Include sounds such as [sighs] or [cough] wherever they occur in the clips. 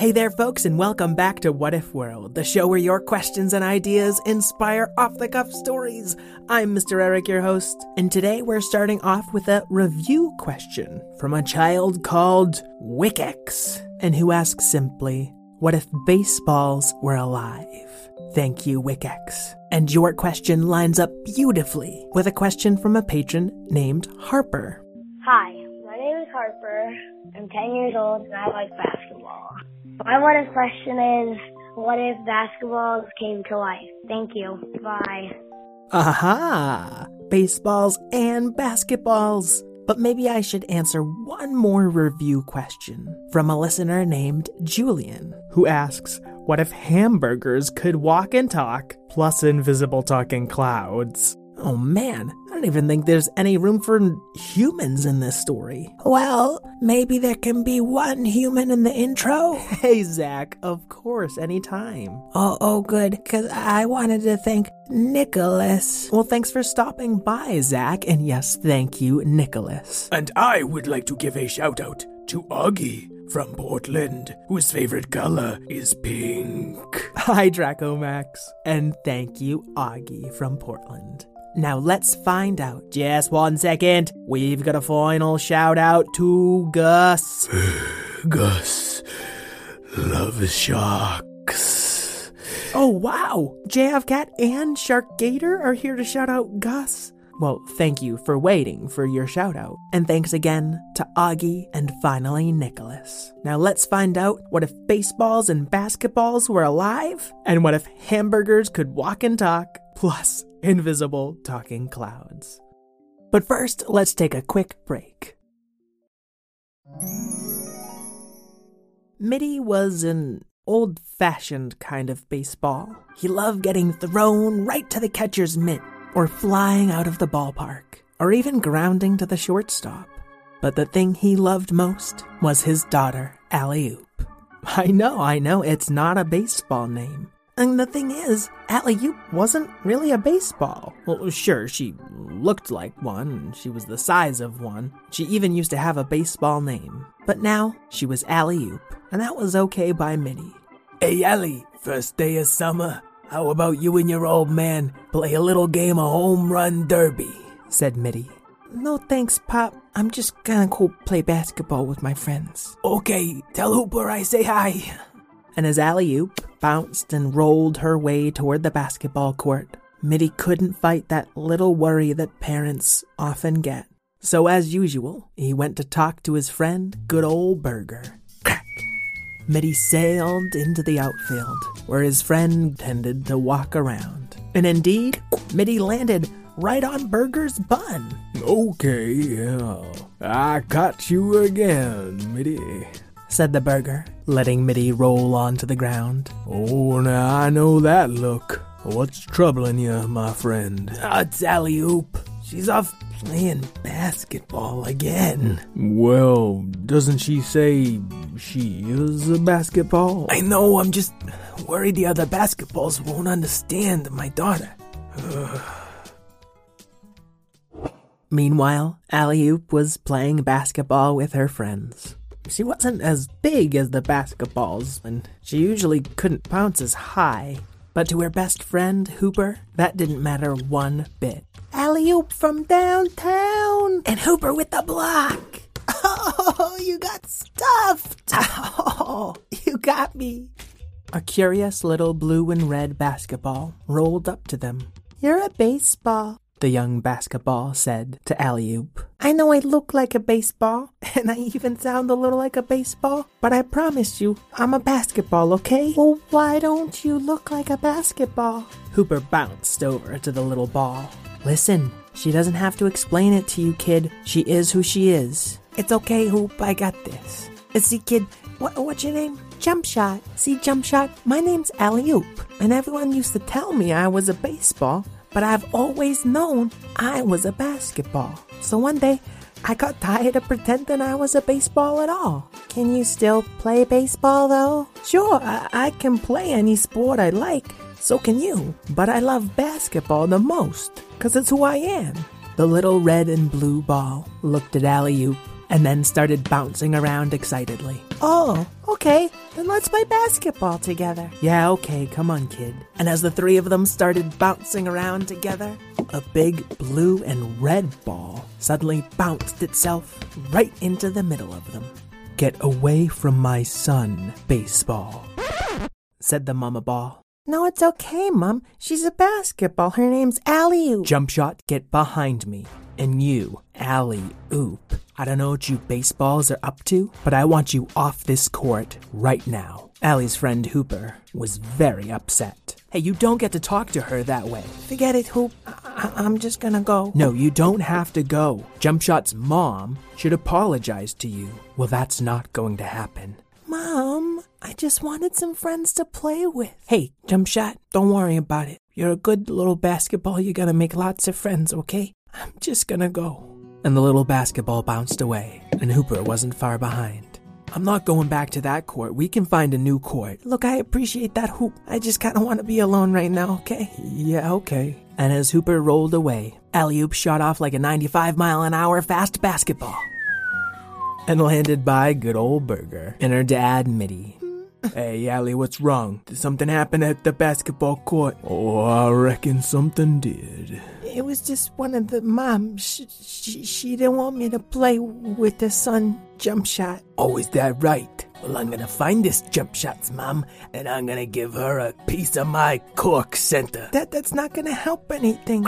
Hey there, folks, and welcome back to What If World, the show where your questions and ideas inspire off the cuff stories. I'm Mr. Eric, your host, and today we're starting off with a review question from a child called Wickex, and who asks simply, What if baseballs were alive? Thank you, Wickex. And your question lines up beautifully with a question from a patron named Harper. Hi, my name is Harper. I'm 10 years old and I like basketball. My if question is, what if basketballs came to life? Thank you. Bye. Aha! Baseballs and basketballs. But maybe I should answer one more review question from a listener named Julian, who asks What if hamburgers could walk and talk, plus invisible talking clouds? Oh man, I don't even think there's any room for humans in this story. Well, maybe there can be one human in the intro. [laughs] Hey, Zach, of course, anytime. Oh, oh, good, because I wanted to thank Nicholas. Well, thanks for stopping by, Zach, and yes, thank you, Nicholas. And I would like to give a shout out to Augie from Portland, whose favorite color is pink. [laughs] Hi, Dracomax, and thank you, Augie from Portland. Now let's find out. Just one second. We've got a final shout out to Gus. [sighs] Gus, love sharks. Oh, wow! JF Cat and Shark Gator are here to shout out Gus. Well, thank you for waiting for your shout out. And thanks again to Augie and finally Nicholas. Now let's find out what if baseballs and basketballs were alive? And what if hamburgers could walk and talk, plus invisible talking clouds? But first, let's take a quick break. Mitty was an old fashioned kind of baseball. He loved getting thrown right to the catcher's mitt, or flying out of the ballpark, or even grounding to the shortstop. But the thing he loved most was his daughter, Alley Oop. I know, I know, it's not a baseball name. And the thing is, Alley Oop wasn't really a baseball. Well, sure, she looked like one, and she was the size of one. She even used to have a baseball name. But now, she was Alley Oop, and that was okay by Mitty. Hey, Ellie, first day of summer. How about you and your old man play a little game of home run derby? said Mitty. No thanks, Pop. I'm just gonna go play basketball with my friends. Okay, tell Hooper I say hi. And as Alley Oop bounced and rolled her way toward the basketball court, Mitty couldn't fight that little worry that parents often get. So, as usual, he went to talk to his friend, good old Burger. Mitty sailed into the outfield, where his friend tended to walk around. And indeed, Mitty landed right on Burger's bun. Okay, yeah. I caught you again, Mitty. said the burger, letting Mitty roll onto the ground. Oh, now I know that look. What's troubling you, my friend? It's Alley Oop. She's off playing basketball again. Well, doesn't she say she is a basketball? I know, I'm just worried the other basketballs won't understand my daughter. [sighs] Meanwhile, Alley Oop was playing basketball with her friends. She wasn't as big as the basketballs, and she usually couldn't bounce as high. But to her best friend, Hooper, that didn't matter one bit. Alley Oop from downtown! And Hooper with the block! [laughs] Oh, you got stuffed! Oh, [laughs] you got me! A curious little blue and red basketball rolled up to them. You're a baseball, the young basketball said to Alley Oop. I know I look like a baseball, [laughs] and I even sound a little like a baseball, but I promise you, I'm a basketball, okay? Well, why don't you look like a basketball? Hooper bounced over to the little ball. Listen, she doesn't have to explain it to you, kid. She is who she is. It's okay, Hoop. I got this. See, kid, what, what's your name? Jump Shot. See, Jump Shot, my name's Alley Oop. And everyone used to tell me I was a baseball, but I've always known I was a basketball. So one day, I got tired of pretending I was a baseball at all. Can you still play baseball though? Sure, I, I can play any sport I like. So can you. But I love basketball the most, cause it's who I am. The little red and blue ball looked at Alley Oop and then started bouncing around excitedly. Oh, okay, then let's play basketball together. Yeah, okay, come on, kid. And as the three of them started bouncing around together, a big blue and red ball suddenly bounced itself right into the middle of them. Get away from my son, baseball, said the mama ball. No, it's okay, Mom. She's a basketball. Her name's Alley Oop. Jump shot, get behind me. And you, Alley Oop. I don't know what you baseballs are up to, but I want you off this court right now. Allie's friend Hooper was very upset. Hey, you don't get to talk to her that way. Forget it, Hoop. I- I'm just gonna go. No, you don't have to go. Jumpshot's mom should apologize to you. Well, that's not going to happen. Mom, I just wanted some friends to play with. Hey, jump shot, don't worry about it. You're a good little basketball. You're gonna make lots of friends, okay? I'm just gonna go. And the little basketball bounced away, and Hooper wasn't far behind. I'm not going back to that court. We can find a new court. Look, I appreciate that, Hoop. I just kind of want to be alone right now, okay? Yeah, okay. And as Hooper rolled away, Alley shot off like a 95 mile an hour fast basketball and landed by good old Burger and her dad, Mitty. Hey, Allie, what's wrong? Did something happen at the basketball court? Oh, I reckon something did. It was just one of the moms. She, she, she didn't want me to play with the son jump shot. Oh, is that right? Well, I'm gonna find this jump shot's mom, and I'm gonna give her a piece of my cork center. That that's not gonna help anything.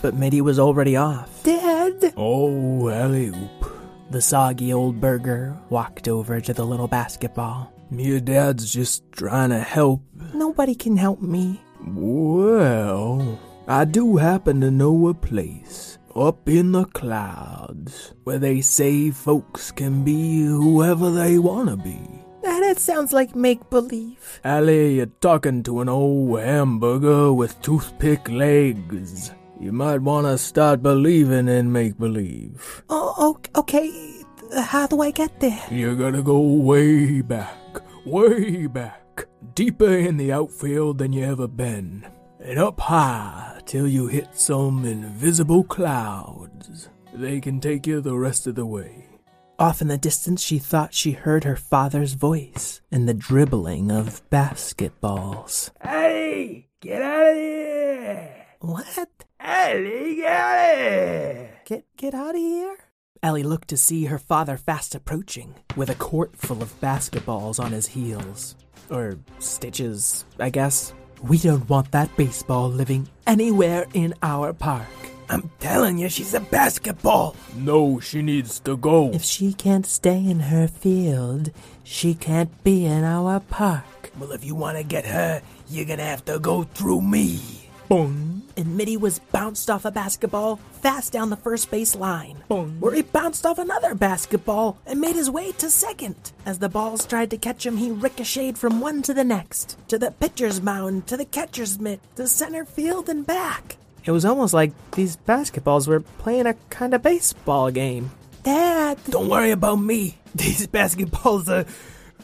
But Mitty was already off. Dad! Oh, alley oop. The soggy old burger walked over to the little basketball. Me your dad's just trying to help. Nobody can help me. Well, I do happen to know a place up in the clouds where they say folks can be whoever they want to be. That sounds like make believe. Allie, you're talking to an old hamburger with toothpick legs. You might want to start believing in make believe. Oh, okay. How do I get there? You're gonna go way back, way back, deeper in the outfield than you ever been, and up high till you hit some invisible clouds. They can take you the rest of the way. Off in the distance, she thought she heard her father's voice and the dribbling of basketballs. Hey, get out of here! What? Ellie, get out of here! Get, get out of here? Ellie looked to see her father fast approaching, with a court full of basketballs on his heels. Or stitches, I guess. We don't want that baseball living anywhere in our park. I'm telling you, she's a basketball. No, she needs to go. If she can't stay in her field, she can't be in our park. Well, if you want to get her, you're gonna have to go through me. Boom. And Mitty was bounced off a basketball fast down the first base line, Boom. where he bounced off another basketball and made his way to second. As the balls tried to catch him, he ricocheted from one to the next, to the pitcher's mound, to the catcher's mitt, to center field and back. It was almost like these basketballs were playing a kind of baseball game. Dad! Don't worry about me. [laughs] These basketballs are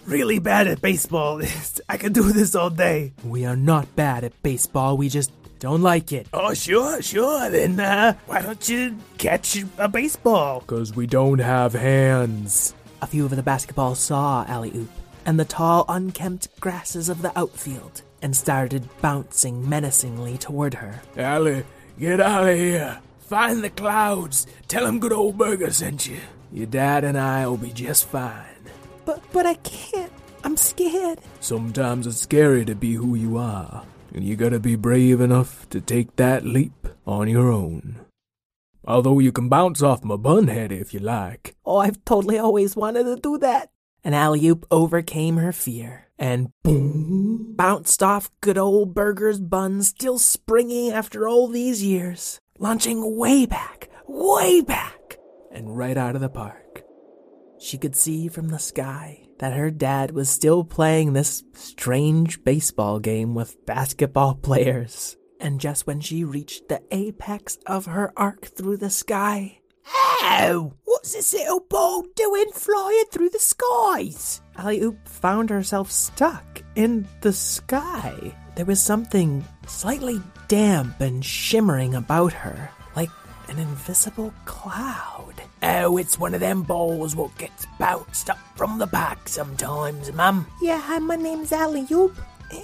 really bad at baseball. [laughs] I could do this all day. We are not bad at baseball. We just don't like it. Oh, sure, sure. Then, uh, why don't you catch a baseball? Because we don't have hands. A few of the basketballs saw Alley Oop and the tall, unkempt grasses of the outfield and started bouncing menacingly toward her. Allie, get out of here. Find the clouds. Tell them good old Burger sent you. Your dad and I will be just fine. But but I can't. I'm scared. Sometimes it's scary to be who you are, and you gotta be brave enough to take that leap on your own. Although you can bounce off my bun head if you like. Oh, I've totally always wanted to do that. And Alley Oop overcame her fear and boom, bounced off good old Burger's bun, still springy after all these years. launching way back, way back, and right out of the park. She could see from the sky that her dad was still playing this strange baseball game with basketball [laughs] players. And just when she reached the apex of her arc through the sky, Ow! What's this little ball doing flying through the skies? Alley Oop found herself stuck in the sky. There was something slightly damp and shimmering about her, like an invisible cloud. Oh, it's one of them balls what gets bounced up from the back sometimes, Mum. Yeah, hi, my name's Oop,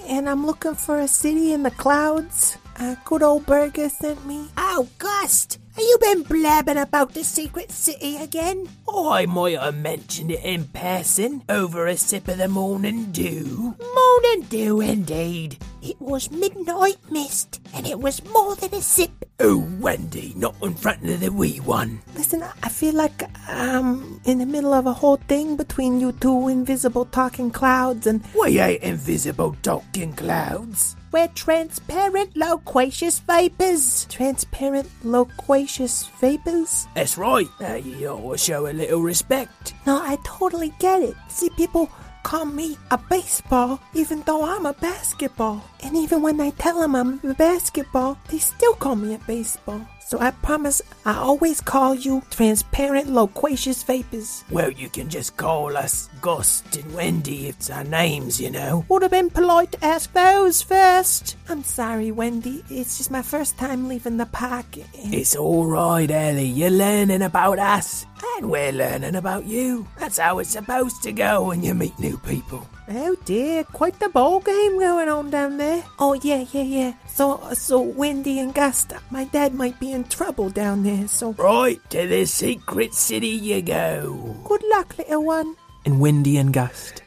and I'm looking for a city in the clouds. Uh, good old Burger sent me. Oh, Gust, have you been blabbing about the secret city again? I might have mentioned it in passing over a sip of the morning dew. Morning dew, indeed. It was midnight mist, and it was more than a sip. Oh, Wendy, not in front of the wee one. Listen, I feel like I'm in the middle of a whole thing between you two invisible talking clouds and. We ain't invisible talking clouds. We're transparent, loquacious vapors. Transparent, loquacious vapors? That's right. Uh, you ought to show a little respect. No, I totally get it. See, people call me a baseball even though I'm a basketball. And even when I tell them I'm a basketball, they still call me a baseball. So I promise I always call you transparent, loquacious vapors. Well, you can just call us Gust and Wendy. It's our names, you know. Would have been polite to ask those first. I'm sorry, Wendy. It's just my first time leaving the park. It's all right, Ellie. You're learning about us, and we're learning about you. That's how it's supposed to go when you meet new people. Oh dear, quite the ball game going on down there. Oh yeah, yeah, yeah. So, so windy and Gust, my dad might be in trouble down there. So Right to the secret city you go. good luck, little one. And Windy and Gust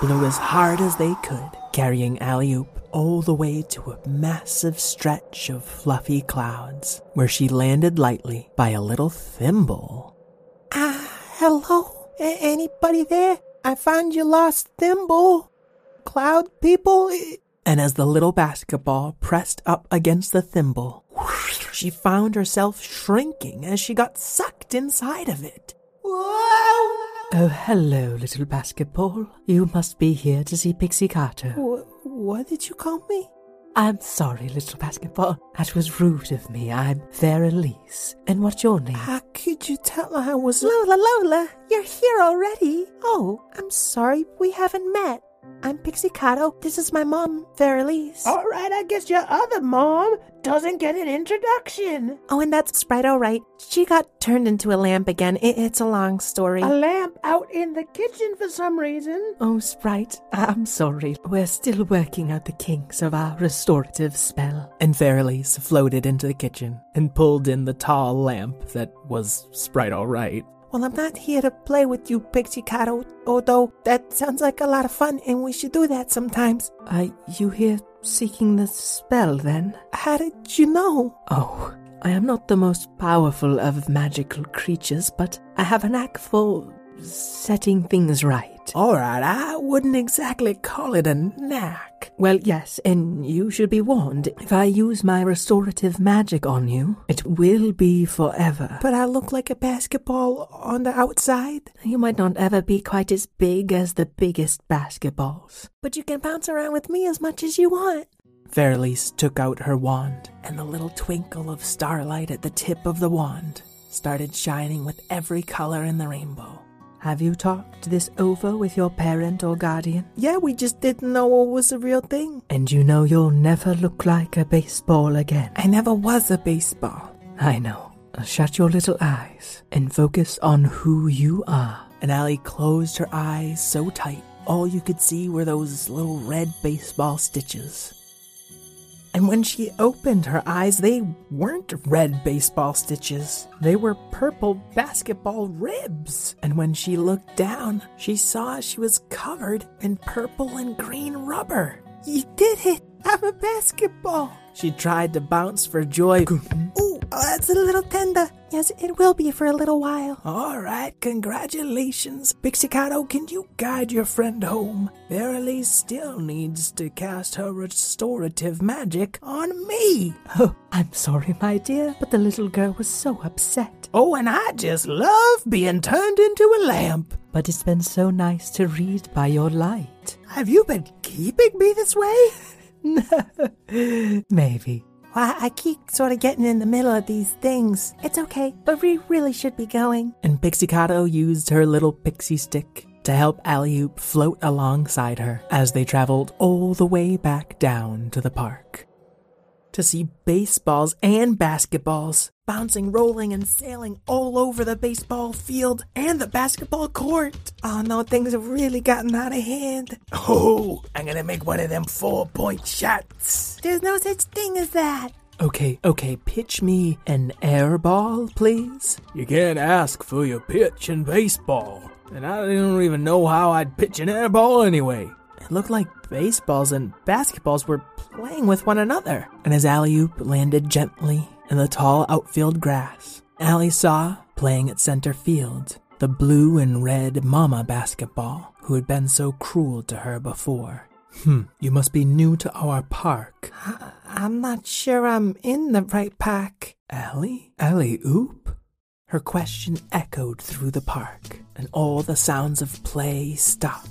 blew as hard as they could, carrying Alley Oop all the way to a massive stretch of fluffy clouds, where she landed lightly by a little thimble. Ah, hello? A- anybody there? I found your lost thimble. Cloud people? And as the little basketball pressed up against the thimble, she found herself shrinking as she got sucked inside of it. Oh, hello, little basketball. You must be here to see Pixie Carter. what did you call me? I'm sorry, little basketball. That was rude of me. I'm Elise. And what's your name? You tell I was Lola? Lola, you're here already. Oh, I'm sorry. We haven't met. I'm Pixie Cato. This is my mom, Elise. All right, I guess your other mom doesn't get an introduction. Oh, and that's Sprite, all right. She got turned into a lamp again. It, it's a long story. A lamp out in the kitchen for some reason. Oh, Sprite, I'm sorry. We're still working out the kinks of our restorative spell. And Fairlies floated into the kitchen and pulled in the tall lamp that was Sprite all right. Well, I'm not here to play with you, Pixie Cato, although that sounds like a lot of fun and we should do that sometimes. Are you here seeking the spell then? How did you know? Oh, I am not the most powerful of magical creatures, but I have a knack for setting things right. All right, I wouldn't exactly call it a knack. Well, yes, and you should be warned. If I use my restorative magic on you, it will be forever. But I look like a basketball on the outside. You might not ever be quite as big as the biggest basketballs. But you can bounce around with me as much as you want. Fairlies took out her wand, and the little twinkle of starlight at the tip of the wand started shining with every color in the rainbow. Have you talked this over with your parent or guardian? Yeah, we just didn't know it was a real thing. And you know you'll never look like a baseball again. I never was a baseball. I know. Uh, shut your little eyes and focus on who you are. And Allie closed her eyes so tight, all you could see were those little red baseball stitches. And when she opened her eyes, they weren't red baseball stitches. They were purple basketball ribs. And when she looked down, she saw she was covered in purple and green rubber. You did it! I'm a basketball! She tried to bounce for joy. Ooh, Oh, that's a little tender. Yes, it will be for a little while. All right, congratulations. Pixicado, can you guide your friend home? Verily still needs to cast her restorative magic on me. [laughs] Oh, I'm sorry, my dear, but the little girl was so upset. Oh, and I just love being turned into a lamp. But it's been so nice to read by your light. Have you been keeping me this way? [laughs] Maybe. Well, I keep sort of getting in the middle of these things. It's okay, but we really should be going. And Pixicado used her little pixie stick to help Alley-oop float alongside her as they traveled all the way back down to the park. To see baseballs and basketballs bouncing, rolling, and sailing all over the baseball field and the basketball court. Oh no, things have really gotten out of hand. Oh, I'm gonna make one of them four point shots. There's no such thing as that. Okay, okay, pitch me an air ball, please. You can't ask for your pitch in baseball. And I don't even know how I'd pitch an air ball anyway. It looked like baseballs and basketballs were playing with one another. And as alley-oop landed gently in the tall outfield grass, Allie saw, playing at center field, the blue and red mama basketball who had been so cruel to her before. Hmm, you must be new to our park. [gasps] I'm not sure I'm in the right pack. Allie? Alley-oop? Her question echoed through the park, and all the sounds of play stopped.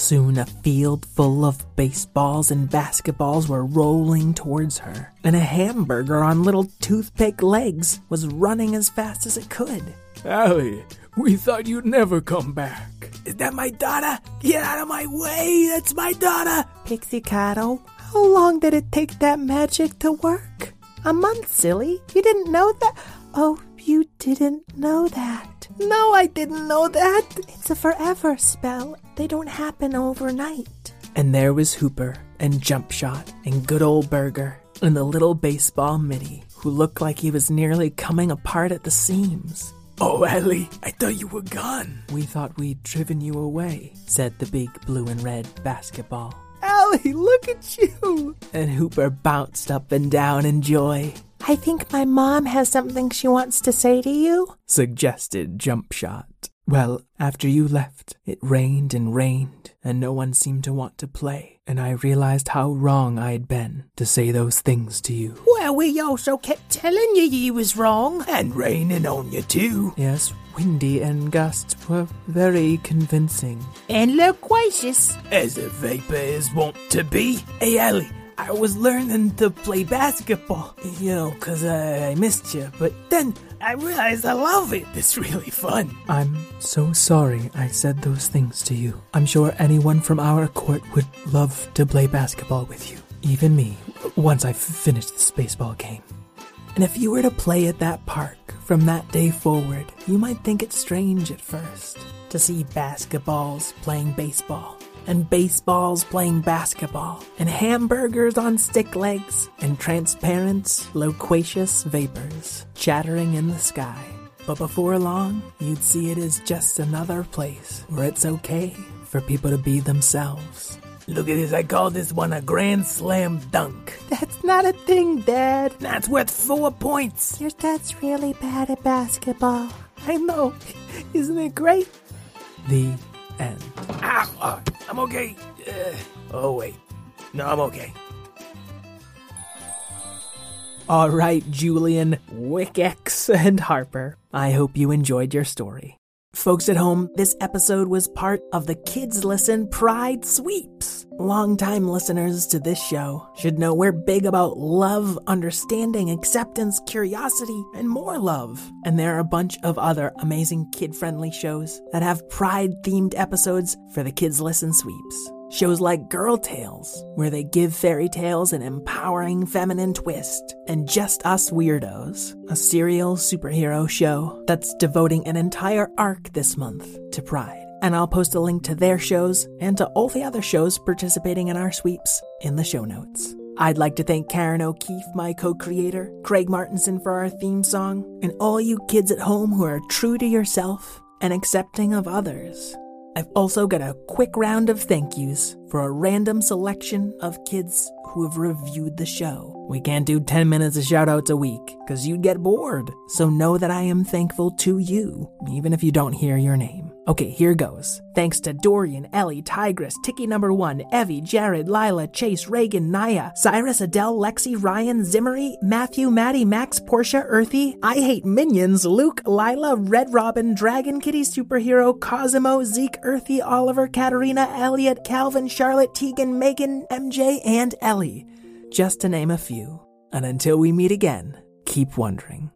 Soon a field full of baseballs and basketballs were rolling towards her, and a hamburger on little toothpick legs was running as fast as it could. Allie, we thought you'd never come back. Is that my daughter? Get out of my way! That's my daughter! Pixie Pixicado, how long did it take that magic to work? A month, silly. You didn't know that? Oh, you didn't know that. No, I didn't know that. It's a forever spell. They don't happen overnight. And there was Hooper and Jump Shot and good old Burger and the little baseball Mitty who looked like he was nearly coming apart at the seams. Oh, Allie, I thought you were gone. We thought we'd driven you away, said the big blue and red basketball. Allie, look at you. And Hooper bounced up and down in joy, I think my mom has something she wants to say to you. suggested Jump Shot. Well, after you left, it rained and rained, and no one seemed to want to play, and I realized how wrong I'd been to say those things to you. Well, we also kept telling you you was wrong. And raining on you, too. Yes, windy and gusts were very convincing. And loquacious. As a vapor is wont to be. Hey, Allie, I was learning to play basketball, you know, 'cause I missed you. But then I realized I love it. It's really fun. I'm so sorry I said those things to you. I'm sure anyone from our court would love to play basketball with you. Even me, once I've finished this baseball game. And if you were to play at that park from that day forward, you might think it strange at first to see basketballs playing baseball, and baseballs playing basketball, and hamburgers on stick legs, and transparent, loquacious vapors chattering in the sky. But before long, you'd see it as just another place where it's okay for people to be themselves. Look at this. I call this one a grand slam dunk. That's not a thing, Dad. That's worth four points. Your dad's really bad at basketball. I know. [laughs] Isn't it great? The end. Ow, uh, I'm okay. Uh, oh, wait. No, I'm okay. All right, Julian, Wickex, and Harper. I hope you enjoyed your story. Folks at home, this episode was part of the Kids Listen Pride Sweeps. Longtime listeners to this show should know we're big about love, understanding, acceptance, curiosity, and more love. And there are a bunch of other amazing kid friendly shows that have pride themed episodes for the Kids Listen Sweeps. Shows like Girl Tales, where they give fairy tales an empowering feminine twist, and Just Us Weirdos, a serial superhero show that's devoting an entire arc this month to Pride. And I'll post a link to their shows and to all the other shows participating in our sweeps in the show notes. I'd like to thank Karen O'Keefe, my co creator, Craig Martinson for our theme song, and all you kids at home who are true to yourself and accepting of others. I've also got a quick round of thank yous for a random selection of kids who have reviewed the show. We can't do 10 minutes of shoutouts a week because you'd get bored. So know that I am thankful to you, even if you don't hear your name. Okay, here goes. Thanks to Dorian, Ellie, Tigress, Tiki Number One, Evie, Jared, Lila, Chase, Reagan, Naya, Cyrus, Adele, Lexi, Ryan, Zimmery, Matthew, Maddie, Max, Portia, Earthy, I Hate Minions, Luke, Lila, Red Robin, Dragon Kitty Superhero, Cosimo, Zeke, Earthy, Oliver, Katarina, Elliot, Calvin, Charlotte, Tegan, Megan, MJ, and Ellie. Just to name a few. And until we meet again, keep wondering.